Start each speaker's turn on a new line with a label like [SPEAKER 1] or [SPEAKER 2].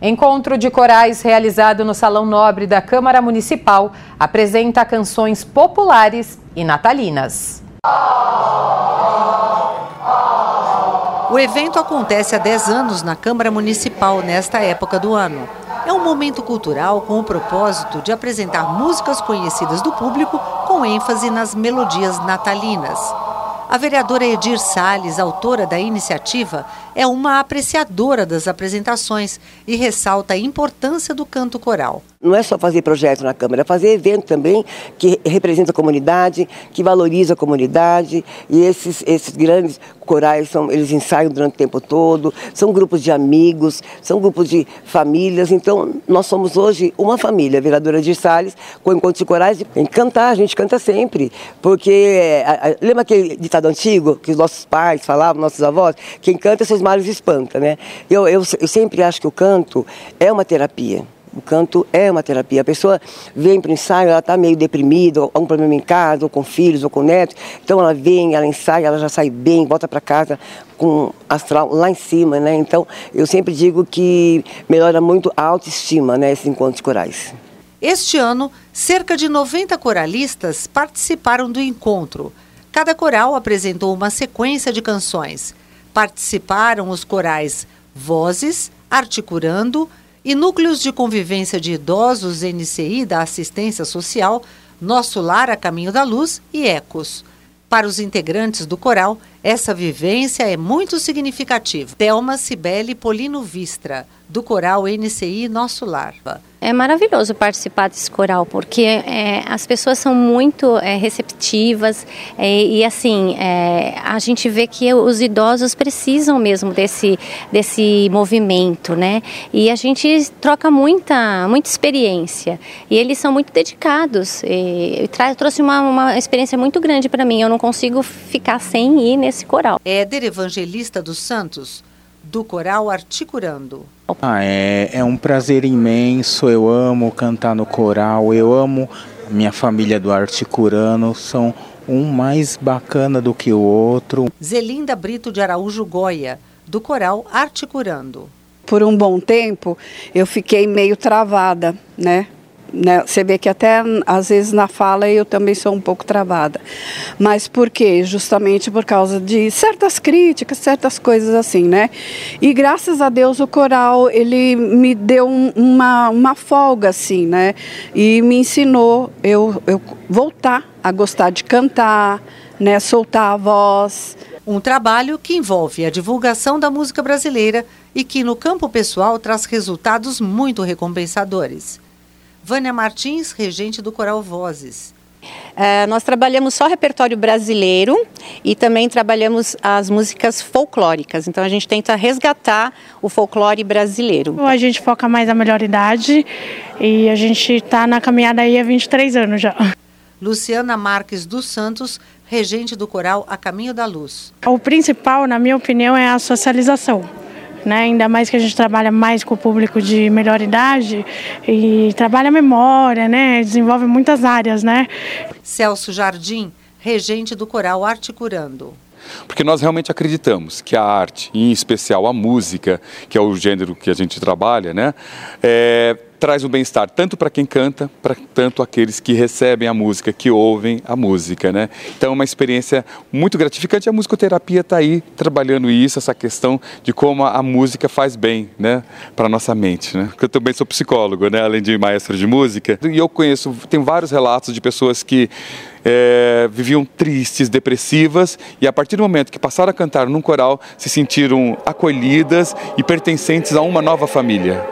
[SPEAKER 1] Encontro de corais realizado no Salão Nobre da Câmara Municipal apresenta canções populares e natalinas.
[SPEAKER 2] O evento acontece há 10 anos na Câmara Municipal nesta época do ano. É um momento cultural com o propósito de apresentar músicas conhecidas do público com ênfase nas melodias natalinas. A vereadora Edir Salles, autora da iniciativa, é uma apreciadora das apresentações e ressalta a importância do canto coral.
[SPEAKER 3] Não é só fazer projetos na Câmara, é fazer evento também que representa a comunidade, que valoriza a comunidade. E esses, esses grandes corais, são, eles ensaiam durante o tempo todo, são grupos de amigos, são grupos de famílias. Então, nós somos hoje uma família, vereadora de Salles, com encontros de corais. Tem que cantar, a gente canta sempre. Porque, a, a, lembra aquele ditado antigo que os nossos pais falavam, nossos avós? Quem canta seus males espanta, né? Eu, eu, eu sempre acho que o canto é uma terapia. O canto é uma terapia. A pessoa vem para o ensaio, ela está meio deprimida, ou algum problema em casa, ou com filhos, ou com netos. Então ela vem, ela ensaia, ela já sai bem, volta para casa com astral lá em cima, né? Então eu sempre digo que melhora muito a autoestima, né? Esses encontros corais.
[SPEAKER 2] Este ano, cerca de 90 coralistas participaram do encontro. Cada coral apresentou uma sequência de canções. Participaram os corais Vozes, Articurando, e núcleos de convivência de idosos NCI da assistência social, Nosso Lar a Caminho da Luz e Ecos. Para os integrantes do coral, essa vivência é muito significativa. Thelma Cibele Polino Vistra, do coral NCI Nosso Lar.
[SPEAKER 4] É maravilhoso participar desse coral, porque é, as pessoas são muito é, receptivas é, e assim, é, a gente vê que os idosos precisam mesmo desse, desse movimento, né? E a gente troca muita, muita experiência e eles são muito dedicados. E, trouxe uma, uma experiência muito grande para mim, eu não consigo ficar sem ir nesse coral.
[SPEAKER 2] Éder Evangelista dos Santos, do coral Articurando.
[SPEAKER 5] Ah, é, é um prazer imenso, eu amo cantar no coral, eu amo minha família do Articurano, são um mais bacana do que o outro.
[SPEAKER 2] Zelinda Brito de Araújo Goia, do coral Articurando.
[SPEAKER 6] Por um bom tempo eu fiquei meio travada, né? Né? Você vê que até às vezes na fala eu também sou um pouco travada. Mas por quê? Justamente por causa de certas críticas, certas coisas assim, né? E graças a Deus o coral, ele me deu um, uma, uma folga, assim, né? E me ensinou eu, eu voltar a gostar de cantar, né? Soltar a voz.
[SPEAKER 2] Um trabalho que envolve a divulgação da música brasileira e que no campo pessoal traz resultados muito recompensadores. Vânia Martins, regente do Coral Vozes.
[SPEAKER 7] É, nós trabalhamos só repertório brasileiro e também trabalhamos as músicas folclóricas. Então a gente tenta resgatar o folclore brasileiro.
[SPEAKER 8] A gente foca mais na melhor idade e a gente está na caminhada aí há 23 anos já.
[SPEAKER 2] Luciana Marques dos Santos, regente do coral A Caminho da Luz.
[SPEAKER 8] O principal, na minha opinião, é a socialização né? Ainda mais que a gente trabalha mais com o público de melhor idade e trabalha a memória, né? Desenvolve muitas áreas, né?
[SPEAKER 2] Celso Jardim, regente do coral Articurando
[SPEAKER 9] porque nós realmente acreditamos que a arte, em especial a música, que é o gênero que a gente trabalha, né, é, traz o bem-estar tanto para quem canta, para tanto aqueles que recebem a música, que ouvem a música, né? Então é uma experiência muito gratificante. A musicoterapia está aí trabalhando isso, essa questão de como a, música faz bem, né, para nossa mente, né? Eu também sou psicólogo, né, além de maestro de música, e eu conheço, tem vários relatos de pessoas que é, viviam tristes, depressivas, e a partir do momento que passaram a cantar num coral, se sentiram acolhidas e pertencentes a uma nova família.